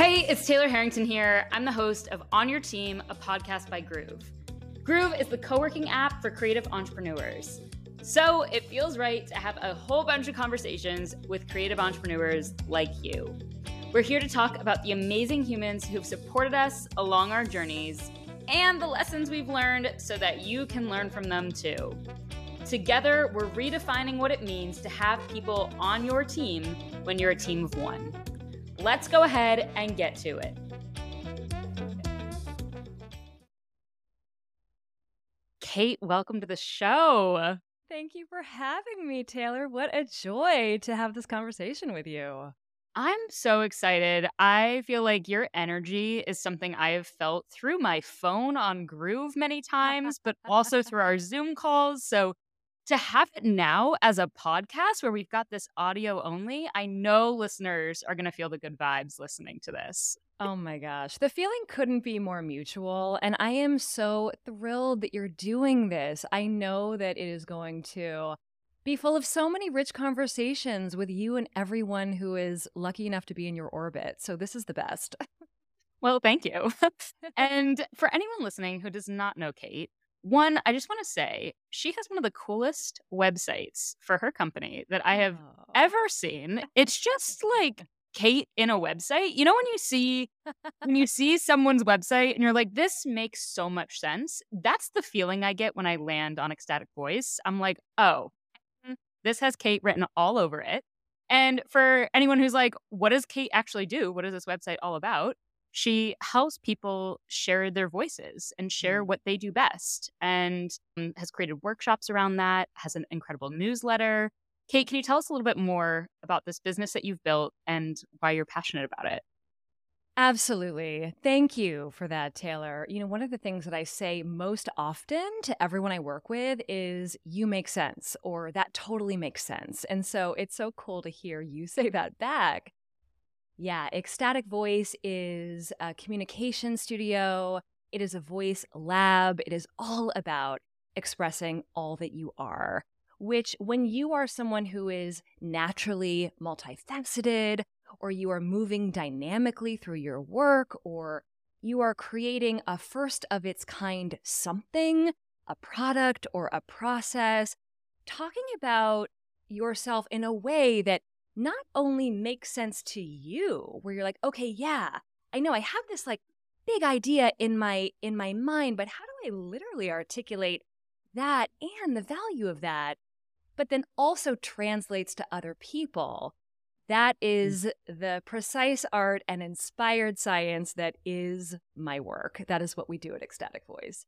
Hey, it's Taylor Harrington here. I'm the host of On Your Team, a podcast by Groove. Groove is the co working app for creative entrepreneurs. So it feels right to have a whole bunch of conversations with creative entrepreneurs like you. We're here to talk about the amazing humans who've supported us along our journeys and the lessons we've learned so that you can learn from them too. Together, we're redefining what it means to have people on your team when you're a team of one. Let's go ahead and get to it. Cate, welcome to the show. Thank you for having me, Taylor. What a joy to have this conversation with you. I'm so excited. I feel like your energy is something I have felt through my phone on Groove many times, but also through our Zoom calls. So to have it now as a podcast where we've got this audio only, I know listeners are going to feel the good vibes listening to this. Oh my gosh. The feeling couldn't be more mutual. And I am so thrilled that you're doing this. I know that it is going to be full of so many rich conversations with you and everyone who is lucky enough to be in your orbit. So this is the best. Well, thank you. and for anyone listening who does not know Cate, one, I just want to say she has one of the coolest websites for her company that I have oh. ever seen. It's just like Cate in a website. You know when you see when you see someone's website and you're like this makes so much sense? That's the feeling I get when I land on Ecstatic Voice. I'm like, "Oh, mm, this has Cate written all over it." And for anyone who's like, "What does Cate actually do? What is this website all about?" She helps people share their voices and share mm. what they do best and um, has created workshops around that, has an incredible newsletter. Cate, can you tell us a little bit more about this business that you've built and why you're passionate about it? Absolutely. Thank you for that, Taylor. You know, one of the things that I say most often to everyone I work with is, you make sense, or that totally makes sense. And so it's so cool to hear you say that back yeah, Ecstatic Voice is a communication studio. It is a voice lab. It is all about expressing all that you are, which, when you are someone who is naturally multifaceted, or you are moving dynamically through your work, or you are creating a first of its kind something, a product or a process, talking about yourself in a way that not only makes sense to you where you're like okay yeah i know i have this like big idea in my in my mind but how do i literally articulate that and the value of that? But then also translates to other people. That mm. the precise art and inspired science that is my work. That is what we do at ecstatic voice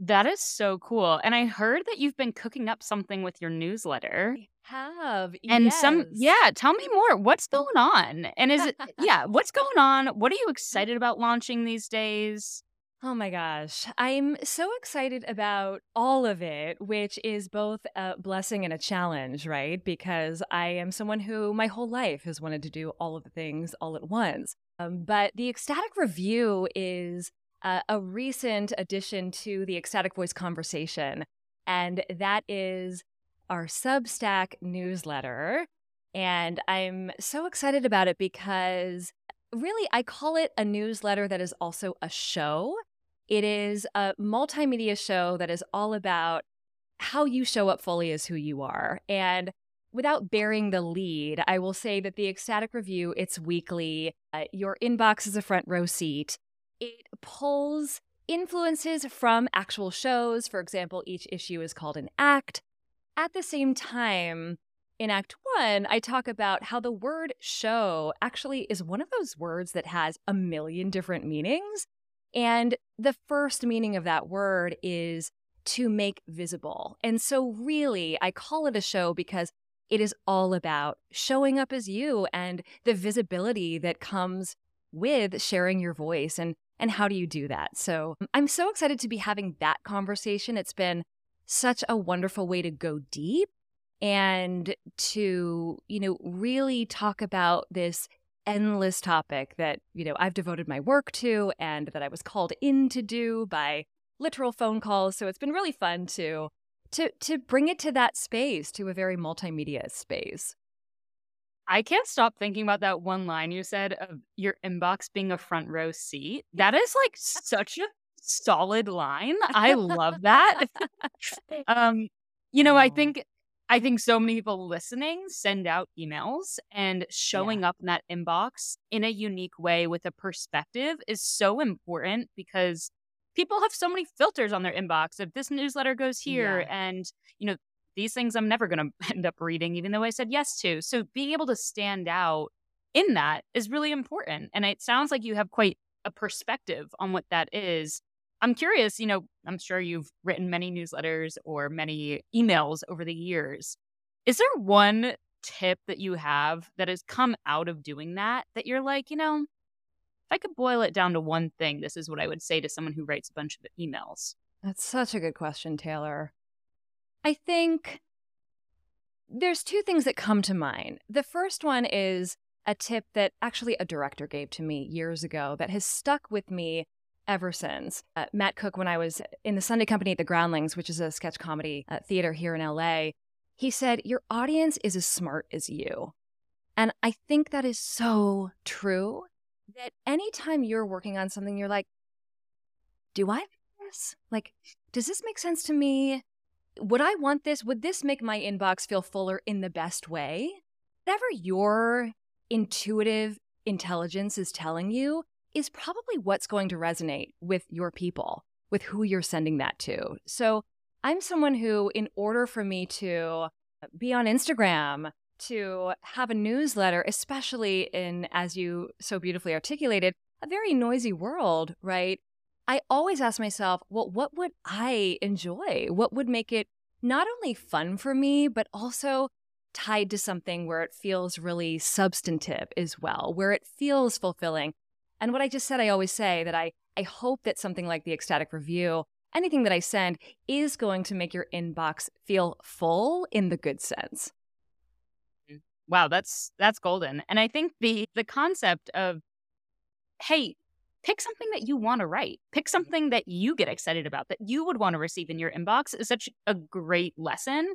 that is so cool. And I heard that you've been cooking up something with your newsletter. I have. And yes. some yeah, tell me more. What's going on? And is it yeah, what's going on? What are you excited about launching these days? Oh my gosh. I'm so excited about all of it, which is both a blessing and a challenge, right? Because I am someone who my whole life has wanted to do all of the things all at once. Um, but the ecstatic review is uh, a recent addition to the Ecstatic Voice conversation, and that is our Substack newsletter. And I'm so excited about it because really, I call it a newsletter that is also a show. It is a multimedia show that is all about how you show up fully as who you are. And without bearing the lead, I will say that the Ecstatic Review, it's weekly. Uh, your inbox is a front row seat. It pulls influences from actual shows. For example, each issue is called an act. At the same time, in Act One, I talk about how the word show actually is one of those words that has a million different meanings. And the first meaning of that word is to make visible. And so, really, I call it a show because it is all about showing up as you and the visibility that comes with sharing your voice and and how do you do that? So mm, I'm so excited to be having that conversation. It's been such a wonderful way to go deep and to, you know, really talk about this endless topic that, you know, I've devoted my work to and that I was called in to do by literal phone calls. So it's been really fun to to to bring it to that space, to a very multimedia space. I can't stop thinking about that one line you said of your inbox being a front row seat. That is like such a solid line. I love that. um, you know, I think I think so many people listening send out emails and showing yeah. up in that inbox in a unique way with a perspective is so important because people have so many filters on their inbox. If this newsletter goes here yeah. and, you know, these things I'm never going to end up reading, even though I said yes to. So being able to stand out in that is really important. And it sounds like you have quite a perspective on what that is. I'm curious, you know, I'm sure you've written many newsletters or many emails over the years. Is there one tip that you have that has come out of doing that that you're like, you know, if I could boil it down to one thing, this is what I would say to someone who writes a bunch of emails? That's such a good question, Taylor. I think there's two things that come to mind. The first one is a tip that actually a director gave to me years ago that has stuck with me ever since. Uh, Matt Cook, when I was in the Sunday Company at the Groundlings, which is a sketch comedy uh, theater here in LA, he said, Your audience is as smart as you. And I think that is so true that anytime you're working on something, you're like, Do I? Like, does this make sense to me? Would I want this? Would this make my inbox feel fuller in the best way? Whatever your intuitive intelligence is telling you is probably what's going to resonate with your people, with who you're sending that to. So I'm someone who, in order for me to be on Instagram, to have a newsletter, especially in, as you so beautifully articulated, a very noisy world, right? I always ask myself, well, what would I enjoy? What would make it not only fun for me, but also tied to something where it feels really substantive as well, where it feels fulfilling. And what I just said, I always say that I, I hope that something like the ecstatic review, anything that I send, is going to make your inbox feel full in the good sense. Mm. Wow, that's that's golden. And I think the the concept of hey, pick something that you want to write. Pick something that you get excited about that you would want to receive in your inbox is such a great lesson.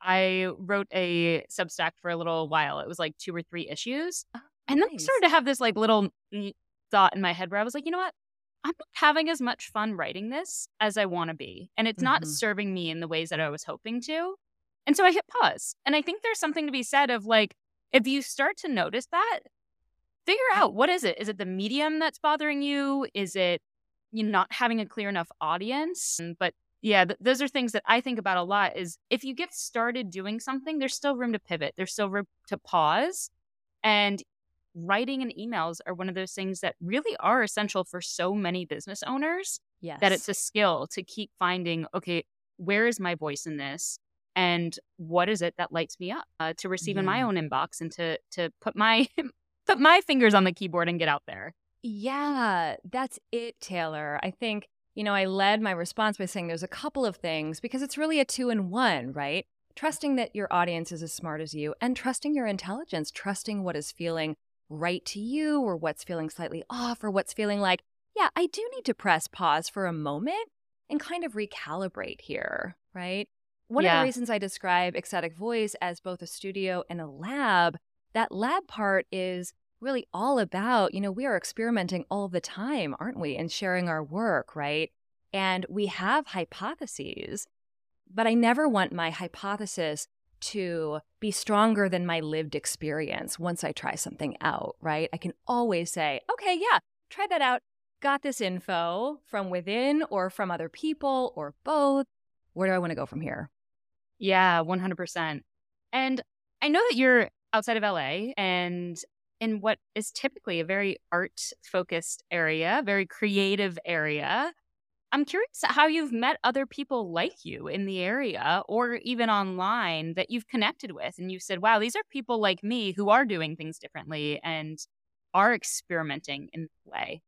I wrote a Substack for a little while. It was like two or three issues. Oh, and then I started to have this like little thought in my head where I was like, you know what? I'm not having as much fun writing this as I want to be. And it's mm-hmm. not serving me in the ways that I was hoping to. And so I hit pause. And I think there's something to be said of like, if you start to notice that, figure out what is it? Is it the medium that's bothering you? Is it you not having a clear enough audience? But yeah, th- those are things that I think about a lot is if you get started doing something, there's still room to pivot. There's still room to pause. And writing and emails are one of those things that really are essential for so many business owners. Yes. That it's a skill to keep finding, okay, where is my voice in this? And what is it that lights me up uh, to receive yeah. in my own inbox and to to put my put my fingers on the keyboard and get out there. Yeah, that's it, Taylor. I think, you know, I led my response by saying there's a couple of things because it's really a two in one, right? Trusting that your audience is as smart as you and trusting your intelligence, trusting what is feeling right to you or what's feeling slightly off or what's feeling like, yeah, I do need to press pause for a moment and kind of recalibrate here, right? One yeah. of the reasons I describe Ecstatic Voice as both a studio and a lab that lab part is really all about, you know, we are experimenting all the time, aren't we? And sharing our work, right? And we have hypotheses, but I never want my hypothesis to be stronger than my lived experience once I try something out, right? I can always say, okay, yeah, try that out. Got this info from within or from other people or both. Where do I want to go from here? Yeah, 100%. And I know that you're outside of LA and in what is typically a very art focused area, very creative area. I'm curious how you've met other people like you in the area or even online that you've connected with and you've said, wow, these are people like me who are doing things differently and are experimenting in that way.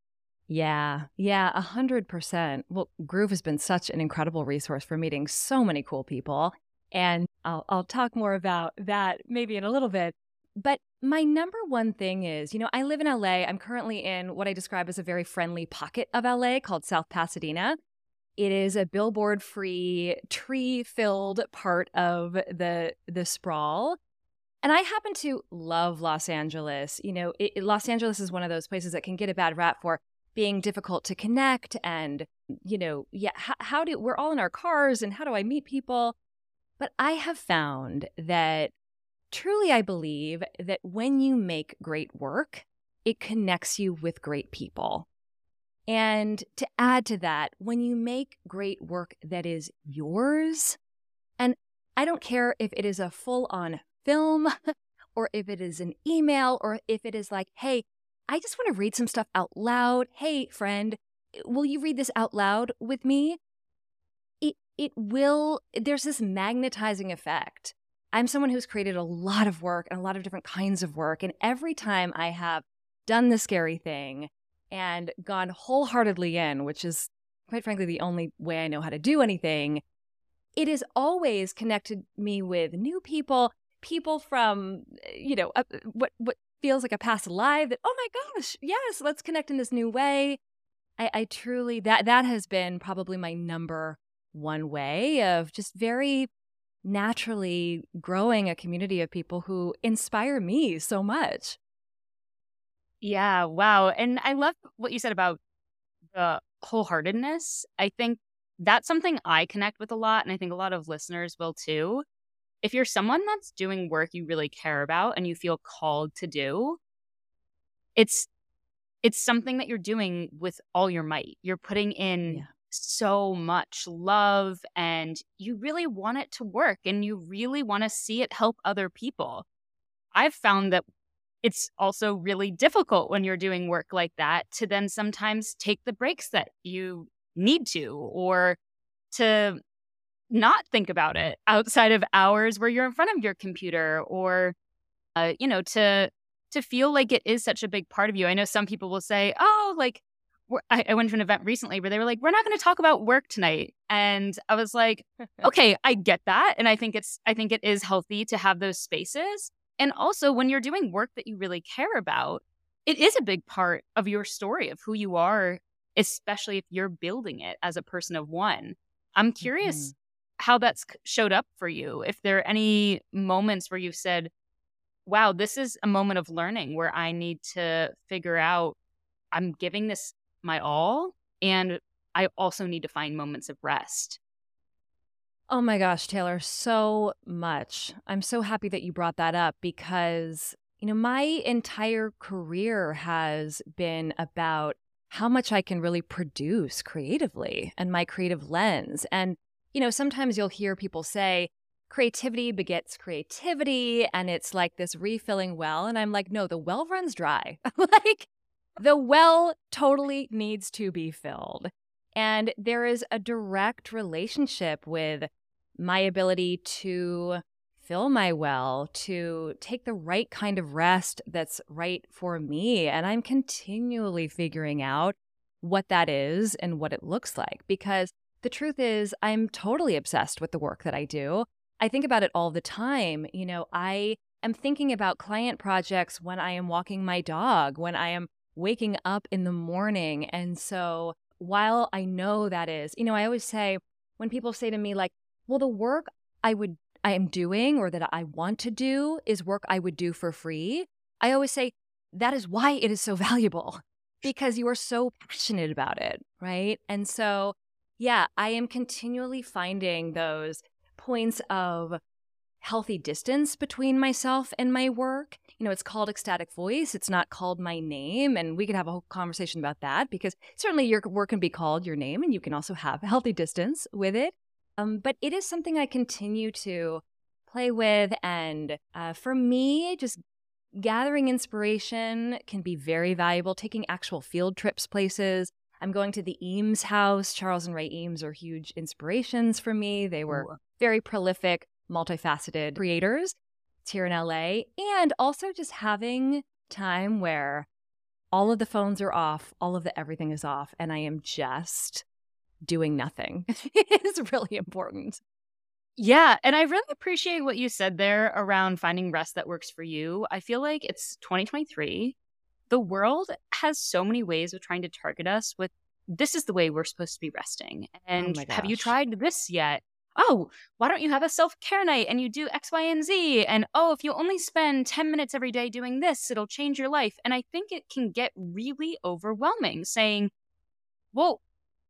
Yeah, yeah, a hundred percent. Well, Groove has been such an incredible resource for meeting so many cool people. And I'll, I'll talk more about that maybe in a little bit. But my number one thing is, you know, I live in LA. I'm currently in what I describe as a very friendly pocket of LA called South Pasadena. It is a billboard free, tree filled part of the, the sprawl. And I happen to love Los Angeles. You know, it, Los Angeles is one of those places that can get a bad rap for being difficult to connect and, you know, yeah, how, how do we're all in our cars and how do I meet people? But I have found that truly I believe that when you make great work, it connects you with great people. And to add to that, when you make great work that is yours, and I don't care if it is a full on film or if it is an email or if it is like, hey, I just want to read some stuff out loud. Hey, friend, will you read this out loud with me? It, will, there's this magnetizing effect. I'm someone who's created a lot of work and a lot of different kinds of work. And every time I have done the scary thing and gone wholeheartedly in, which is quite frankly the only way I know how to do anything, it has always connected me with new people, people from, you know, what, what feels like a past life that, oh my gosh, yes, let's connect in this new way. I, I truly, that, that has been probably my number one way of just very naturally growing a community of people who inspire me so much. Yeah, wow. And I love what you said about the wholeheartedness. I think that's something I connect with a lot. And I think a lot of listeners will too. If you're someone that's doing work you really care about and you feel called to do, it's it's something that you're doing with all your might. You're putting in yeah. So much love and you really want it to work and you really want to see it help other people. I've found that it's also really difficult when you're doing work like that to then sometimes take the breaks that you need to or to not think about it outside of hours where you're in front of your computer or uh, you know to to feel like it is such a big part of you i know some people will say oh like I, I went to an event recently where they were like we're not going to talk about work tonight and i was like okay i get that and i think it's i think it is healthy to have those spaces and also, when you're doing work that you really care about, it is a big part of your story of who you are, especially if you're building it as a person of one. I'm curious mm-hmm. how that's showed up for you. If there are any moments where you've said, wow, this is a moment of learning where I need to figure out I'm giving this my all. And I also need to find moments of rest. Oh my gosh, Taylor, so much. I'm so happy that you brought that up because, you know, my entire career has been about how much I can really produce creatively and my creative lens. And, you know, sometimes you'll hear people say, creativity begets creativity, and it's like this refilling well. And I'm like, no, the well runs dry. like, the well totally needs to be filled. And there is a direct relationship with my ability to fill my well, to take the right kind of rest that's right for me. And I'm continually figuring out what that is and what it looks like because the truth is, I'm totally obsessed with the work that I do. I think about it all the time. You know, I am thinking about client projects when I am walking my dog, when I am waking up in the morning. And so while I know that is, you know, I always say when people say to me, like, well, the work I would, I am doing or that I want to do is work I would do for free. I always say that is why it is so valuable because you are so passionate about it. Right. And so, yeah, I am continually finding those points of healthy distance between myself and my work. You know, it's called ecstatic voice. It's not called my name. And we could have a whole conversation about that because certainly your work can be called your name and you can also have a healthy distance with it. Um, but it is something I continue to play with. And uh, for me, just gathering inspiration can be very valuable. Taking actual field trips places. I'm going to the Eames house. Charles and Ray Eames are huge inspirations for me. They were very prolific multifaceted creators here in LA, and also just having time where all of the phones are off, all of the everything is off, and I am just doing nothing is really important. Yeah. And I really appreciate what you said there around finding rest that works for you. I feel like it's 2023. The world has so many ways of trying to target us with this is the way we're supposed to be resting. Oh and oh have you tried this yet? Oh, why don't you have a self care night and you do X, Y, and Z? And oh, if you only spend 10 minutes every day doing this, it'll change your life. And I think it can get really overwhelming saying, well,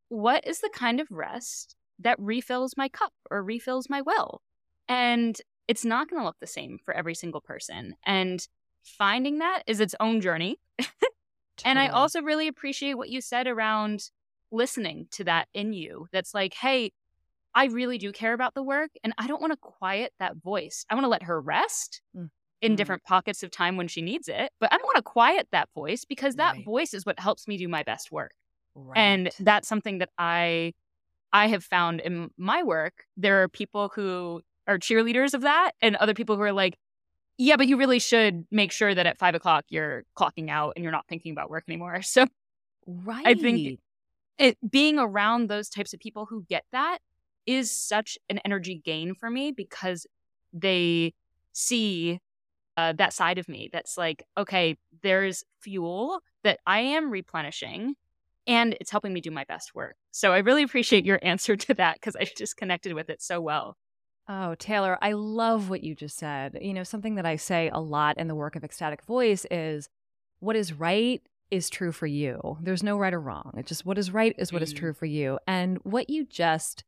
what is the kind of rest that refills my cup or refills my well? And it's not going to look the same for every single person. And finding that is its own journey. and I also really appreciate what you said around listening to that in you that's like, hey, I really do care about the work and I don't want to quiet that voice. I want to let her rest mm. in mm-hmm. different pockets of time when she needs it, but I don't want to quiet that voice because that right. voice is what helps me do my best work. Right. And that's something that I I have found in my work. There are people who are cheerleaders of that and other people who are like, yeah, but you really should make sure that at five o'clock you're clocking out and you're not thinking about work anymore. So right. I think it being around those types of people who get that is such an energy gain for me because they see uh, that side of me that's like, okay, there's fuel that I am replenishing and it's helping me do my best work. So I really appreciate your answer to that because I just connected with it so well. Oh, Taylor, I love what you just said. You know, something that I say a lot in the work of ecstatic voice is what is right is true for you. There's no right or wrong. It's just what is right is what mm. is true for you. And what you just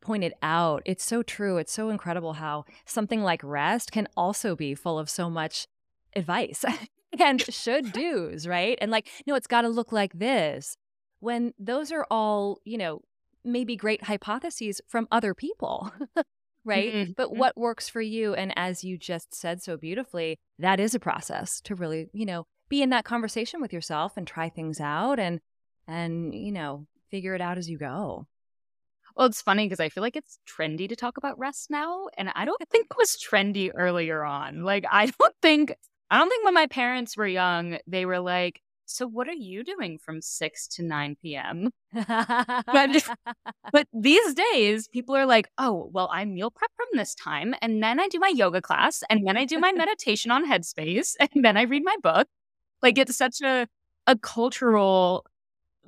pointed out, it's so true. It's so incredible how something like rest can also be full of so much advice and should do's, right? And like, no, it's got to look like this. When those are all, you know, maybe great hypotheses from other people. right? Mm-hmm. But what works for you and as you just said so beautifully, that is a process to really, you know, be in that conversation with yourself and try things out and and, you know, figure it out as you go. Well, it's funny because I feel like it's trendy to talk about rest now. And I don't think it was trendy earlier on. Like, I don't think, I don't think when my parents were young, they were like, so what are you doing from 6 to 9 p.m but, but these days people are like oh well i meal prep from this time and then i do my yoga class and then i do my meditation on headspace and then i read my book like it's such a a cultural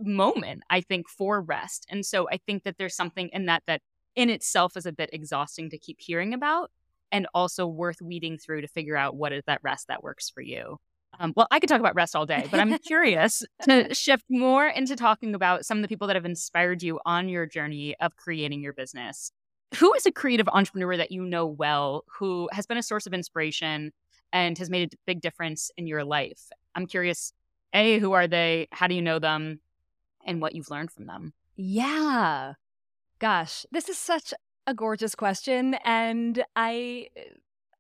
moment, I think, for rest. And so I think that there's something in that that in itself is a bit exhausting to keep hearing about and also worth weeding through to figure out what is that rest that works for you. Um, well, I could talk about rest all day, but I'm curious to shift more into talking about some of the people that have inspired you on your journey of creating your business. Who is a creative entrepreneur that you know well who has been a source of inspiration and has made a big difference in your life? I'm curious, A, who are they? How do you know them? And what you've learned from them. Yeah. Gosh, this is such a gorgeous question and I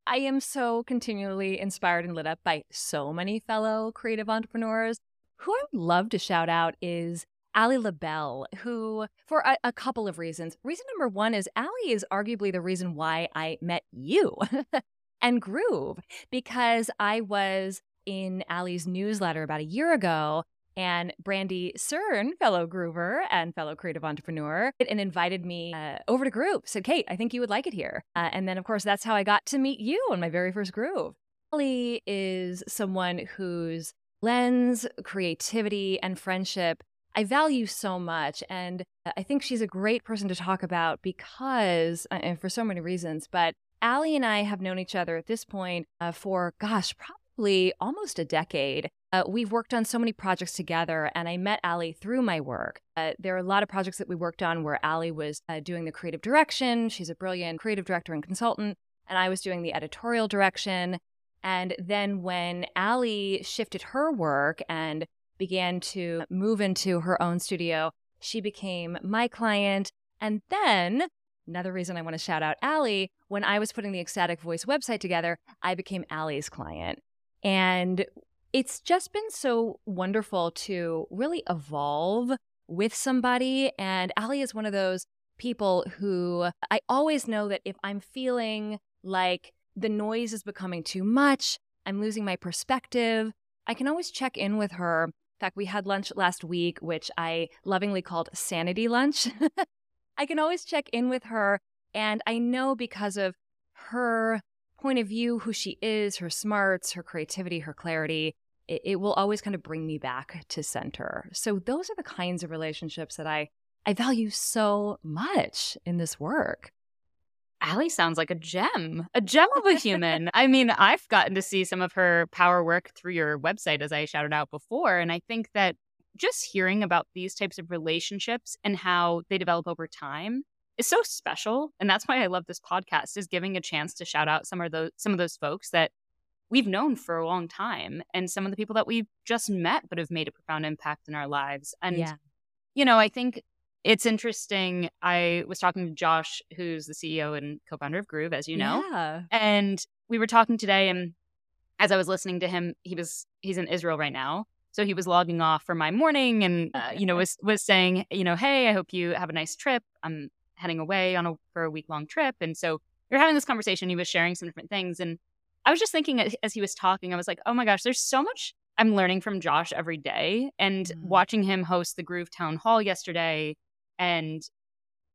I am so continually inspired and lit up by so many fellow creative entrepreneurs. Who I would love to shout out is Ali LaBelle, who, for a, a, couple of reasons. Reason number one is Ali is arguably the reason why I met you and Groove, because I was in Ali's newsletter about a year ago and Brandy Cerne, fellow groover and fellow creative entrepreneur, and invited me uh, over to Groove. Said, Cate, I think you would like it here. Uh, and then, of course, that's how I got to meet you on my very first Groove. Ali is someone whose lens, creativity, and friendship I value so much. And I think she's a great person to talk about because, uh, and for so many reasons, but Ali and I have known each other at this point uh, for, gosh, probably almost a decade. Uh, we've worked on so many projects together, and I met Ali through my work. Uh, there are a lot of projects that we worked on where Ali was uh, doing the creative direction. She's a brilliant creative director and consultant, and I was doing the editorial direction. And then when Ali shifted her work and began to move into her own studio, she became my client. And then Another reason I want to shout out Ali, when I was putting the Ecstatic Voice website together, I became Ali's client. And it's just been so wonderful to really evolve with somebody. And Ali is one of those people who I always know that if I'm feeling like the noise is becoming too much, I'm losing my perspective, I can always check in with her. In fact, we had lunch last week, which I lovingly called sanity lunch. I can always check in with her. And I know because of her point of view, who she is, her smarts, her creativity, her clarity, it, it will always kind of bring me back to center. So those are the kinds of relationships that I I value so much in this work. Ali sounds like a gem, a gem of a human. I mean, I've gotten to see some of her power work through your website, as I shouted out before. And I think that just hearing about these types of relationships and how they develop over time is so special. And that's why I love this podcast is giving a chance to shout out some of those some of those folks that we've known for a long time and some of the people that we've just met but have made a profound impact in our lives. And yeah. you know, I think it's interesting. I was talking to Josh, who's the CEO and co-founder of Groove, as you know. Yeah. And we were talking today and as I was listening to him, he was he's in Israel right now. So he was logging off for my morning and uh, you know was was saying, you know, hey, I hope you have a nice trip. I'm heading away on a for a week long trip. And so we are having this conversation. He was sharing some different things and I was just thinking as he was talking, I was like, oh my gosh, there's so much I'm learning from Josh every day. And mm-hmm. watching him host the Groove Town Hall yesterday and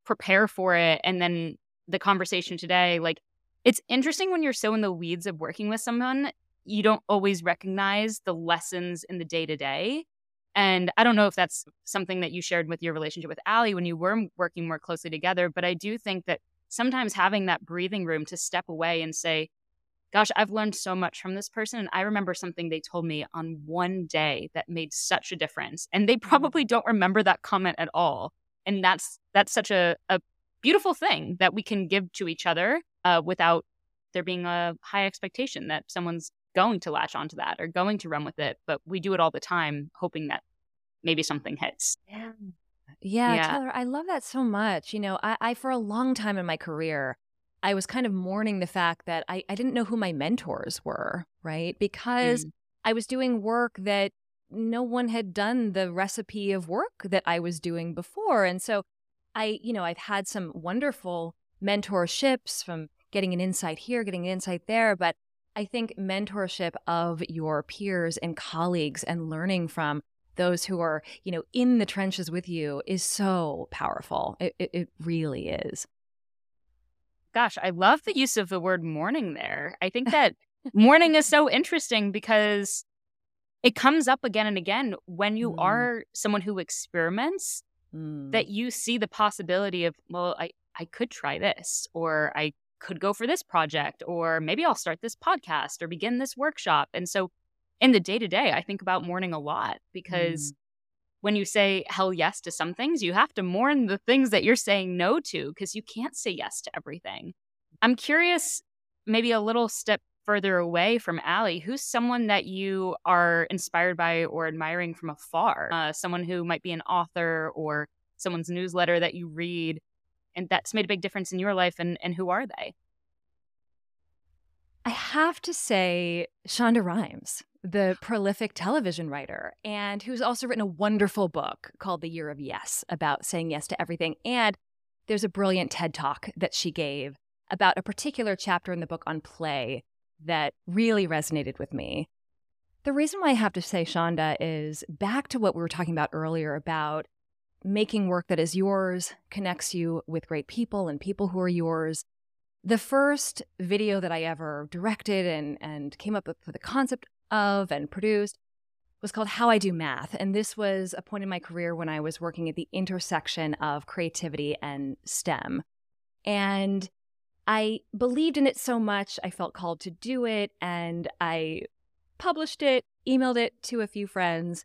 prepare for it and then the conversation today like it's interesting when you're so in the weeds of working with someone you don't always recognize the lessons in the day to day and i don't know if that's something that you shared with your relationship with Ali when you were working more closely together but i do think that sometimes having that breathing room to step away and say gosh i've learned so much from this person and i remember something they told me on one day that made such a difference and they mm-hmm. probably don't remember that comment at all and that's that's such a, a beautiful thing that we can give to each other uh, without there being a high expectation that someone's going to latch onto that or going to run with it but we do it all the time hoping that maybe something hits yeah yeah, yeah. Taylor, I love that so much. You know, I, I, for a long time in my career, I was kind of mourning the fact that I, I didn't know who my mentors were, right? Because mm. I was doing work that no one had done the recipe of work that I was doing before. And so I, you know, I've had some wonderful mentorships from getting an insight here, getting an insight there. But I think mentorship of your peers and colleagues and learning from those who are, you know, in the trenches with you is so powerful. It, it, it really is. Gosh, I love the use of the word mourning there. I think that mourning is so interesting because it comes up again and again when you mm. are someone who experiments mm. that you see the possibility of well i i could try this or i could go for this project or maybe i'll start this podcast or begin this workshop and so in the day to day i think about mourning a lot because mm. when you say hell yes to some things you have to mourn the things that you're saying no to because you can't say yes to everything i'm curious maybe a little step further away from Ali, who's someone that you are inspired by or admiring from afar? Uh, someone who might be an author or someone's newsletter that you read and that's made a big difference in your life and, and who are they? I have to say Shonda Rhimes, the prolific television writer, and who's also written a wonderful book called The Year of Yes about saying yes to everything. And there's a brilliant TED talk that she gave about a particular chapter in the book on play that really resonated with me. The reason why I have to say Shonda is back to what we were talking about earlier about making work that is yours, connects you with great people and people who are yours. The first video that I ever directed and, and came up with the concept of and produced was called How I Do Math. And this was a point in my career when I was working at the intersection of creativity and STEM. And I believed in it so much, I felt called to do it, and I published it, emailed it to a few friends,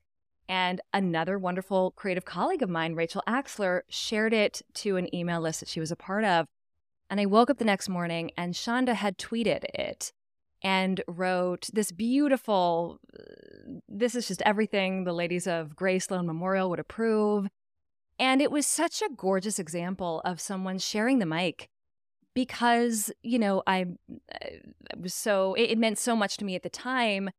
and another wonderful creative colleague of mine, Rachel Axler, shared it to an email list that she was a part of. And I woke up the next morning and Shonda had tweeted it and wrote this beautiful, uh, this is just everything the ladies of Grey Sloan Memorial would approve. And it was such a gorgeous example of someone sharing the mic because you know I, uh, I was so it, it, meant so much to me at the time,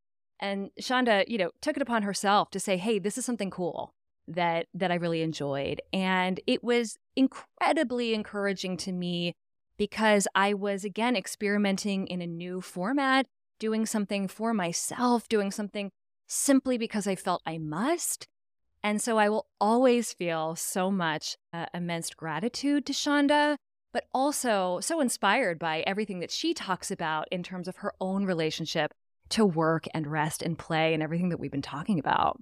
and Shonda, you know, took it upon herself to say, "Hey, this is something cool that that I really enjoyed," and it was incredibly encouraging to me because I was again experimenting in a new format, doing something for myself, doing something simply because I felt I must. And so I will always feel so much uh, immense gratitude to Shonda but also so inspired by everything that she talks about in terms of her own relationship to work and rest and play and everything that we've been talking about.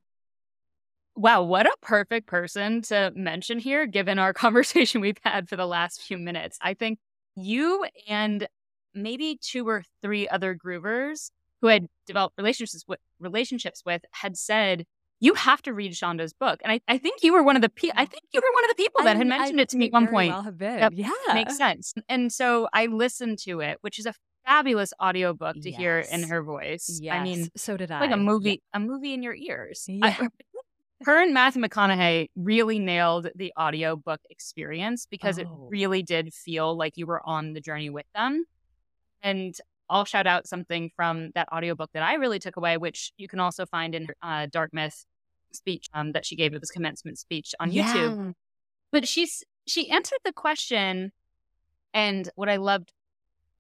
Wow, what a perfect person to mention here, given our conversation we've had for the last few minutes. I think you and maybe two or three other groovers who had developed relationships with relationships with had said you have to read Shonda's book. And I, I think you were one of the pe- I think you were one of the people that had mentioned I, it to me at one point. Well have been. Yep. Yeah. Makes sense. And so I listened to it, which is a fabulous audiobook to yes. hear in her voice. Yes. I mean, so did I. Like a movie, yeah. a movie in your ears. Yeah. I, her and Matthew McConaughey really nailed the audiobook experience because oh. it really did feel like you were on the journey with them. And I'll shout out something from that audiobook that I really took away, which you can also find in her uh, Dartmouth speech um, that she gave at this commencement speech on yeah. YouTube. But she's she answered the question, and what I loved,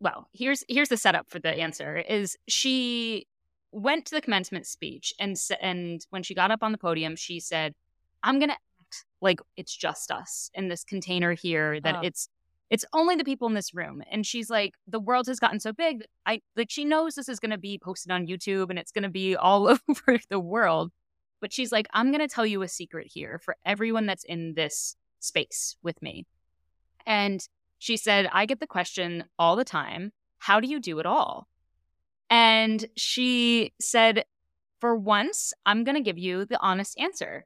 well, here's here's the setup for the answer: is she went to the commencement speech and and when she got up on the podium, she said, "I'm gonna act like it's just us in this container here. That oh. it's it's only the people in this room." And she's like, "The world has gotten so big. I like she knows this is gonna be posted on YouTube and it's gonna be all over the world." But she's like, "I'm gonna tell you a secret here for everyone that's in this space with me." And she said, "I get the question all the time." How do you do it all? And she said, For once, I'm going to give you the honest answer.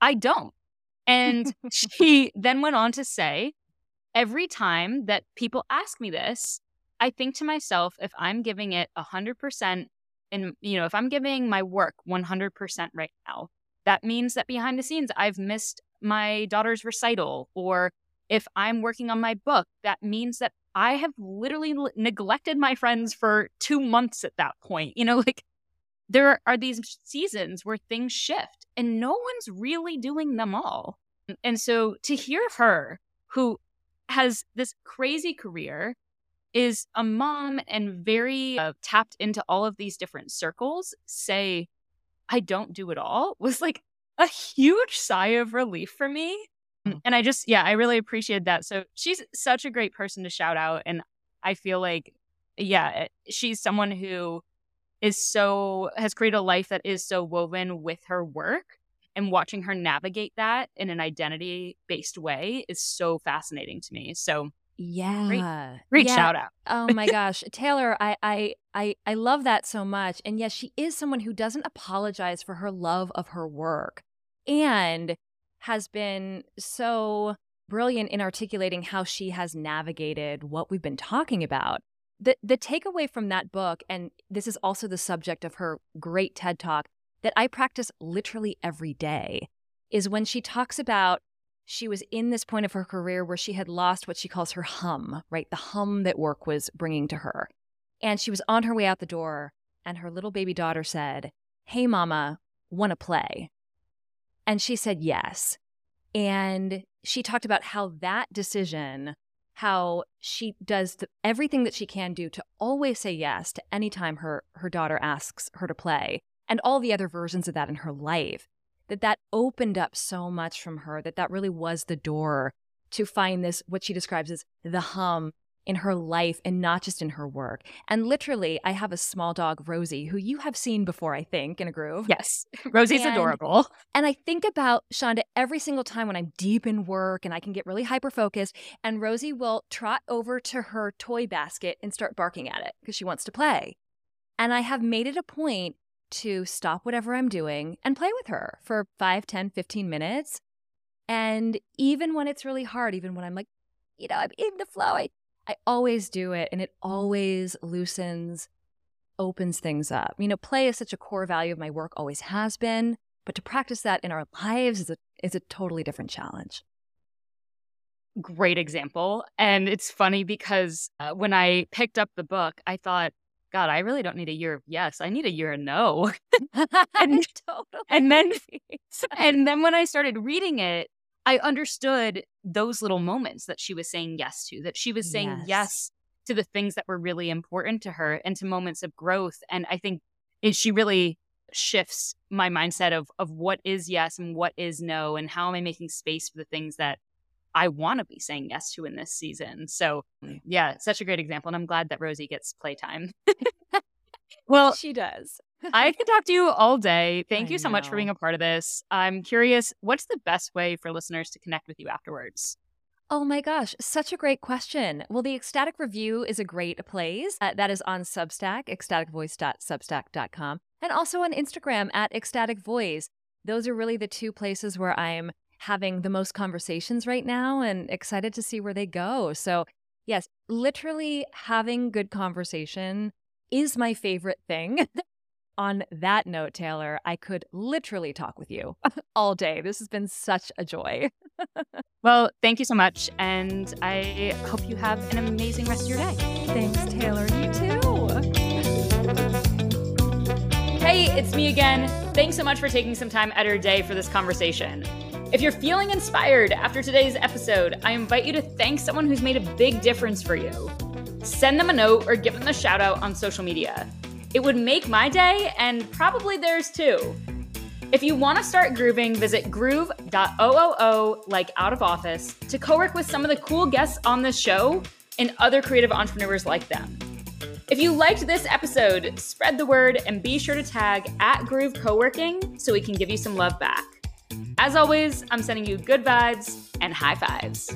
I don't. And she then went on to say, Every time that people ask me this, I think to myself, if I'm giving it 100%, and, you know, if I'm giving my work 100% right now, that means that behind the scenes, I've missed my daughter's recital. Or if I'm working on my book, that means that I have literally neglected my friends for two months at that point. You know, like there are these seasons where things shift and no one's really doing them all. And so to hear her, who has this crazy career, is a mom and very uh, tapped into all of these different circles, say, I don't do it all, was like a huge sigh of relief for me. And I just, yeah, I really appreciate that. So she's such a great person to shout out. And I feel like, yeah, eh, she's someone who is so, has created a life that is so woven with her work. And watching her navigate that in an identity based way is so fascinating to me. So, yeah. Great, great yeah. shout out. oh my gosh. Taylor, I, I I I love that so much. And yes, she is someone who doesn't apologize for her love of her work. And has been so brilliant in articulating how she has navigated what we've been talking about. The the takeaway from that book and this is also the subject of her great TED Talk that I practice literally every day is when she talks about she was in this point of her career where she had lost what she calls her hum, right? The hum that work was bringing to her. And she was on her way out the door and her little baby daughter said, "Hey mama, want to play?" And she said yes. And she talked about how that decision, how she does the, everything that she can do to always say yes to any time her, her daughter asks her to play, and all the other versions of that in her life, that that opened up so much from her, that that really was the door to find this, what she describes as the hum in her life and not just in her work. And literally, I have a small dog, Rosie, who you have seen before, I think, in a groove. Yes. Rosie's and, adorable. And I think about Shonda every single time when I'm deep in work and I can get really hyper focused. And Rosie will trot over to her toy basket and start barking at it because she wants to play. And I have made it a point to stop whatever I'm doing and play with her for 5, 10, 15 minutes. And even when it's really hard, even when I'm like, you know, I'm in the flow, I I always do it and it always loosens, opens things up. You know, play is such a core value of my work, always has been, but to practice that in our lives is a, is a totally different challenge. Great example. And it's funny because uh, when I picked up the book, I thought, God, I really don't need a year of yes. I need a year of no. and, totally. and then and then when I started reading it, I understood those little moments that she was saying yes to, that she was saying yes, yes to the things that were really important to her and to moments of growth. And I think it, she really shifts my mindset of of what is yes and what is no and how am I making space for the things that I want to be saying yes to in this season. So mm. yeah, such a great example. And I'm glad that Rosie gets playtime. well, she does. I could talk to you all day. Thank I you so much for being a part of this. I'm curious, what's the best way for listeners to connect with you afterwards? Oh my gosh, such a great question. Well, the Ecstatic Review is a great place. Uh, that is on Substack, ecstaticvoice.substack.com, and also on Instagram at Ecstatic Voice. Those are really the two places where I'm having the most conversations right now and excited to see where they go. So, yes, literally having good conversation is my favorite thing. On that note, Taylor, I could literally talk with you all day. This has been such a joy. well, thank you so much. And I hope you have an amazing rest of your day. Thanks, Taylor. You too. Hey, it's me again. Thanks so much for taking some time out of your day for this conversation. If you're feeling inspired after today's episode, I invite you to thank someone who's made a big difference for you. Send them a note or give them a shout out on social media. It would make my day and probably theirs too. If you want to start grooving, visit groove.ooo, like out of office, to co work with some of the cool guests on this show and other creative entrepreneurs like them. If you liked this episode, spread the word and be sure to tag at Groove Co-working so we can give you some love back. As always, I'm sending you good vibes and high fives.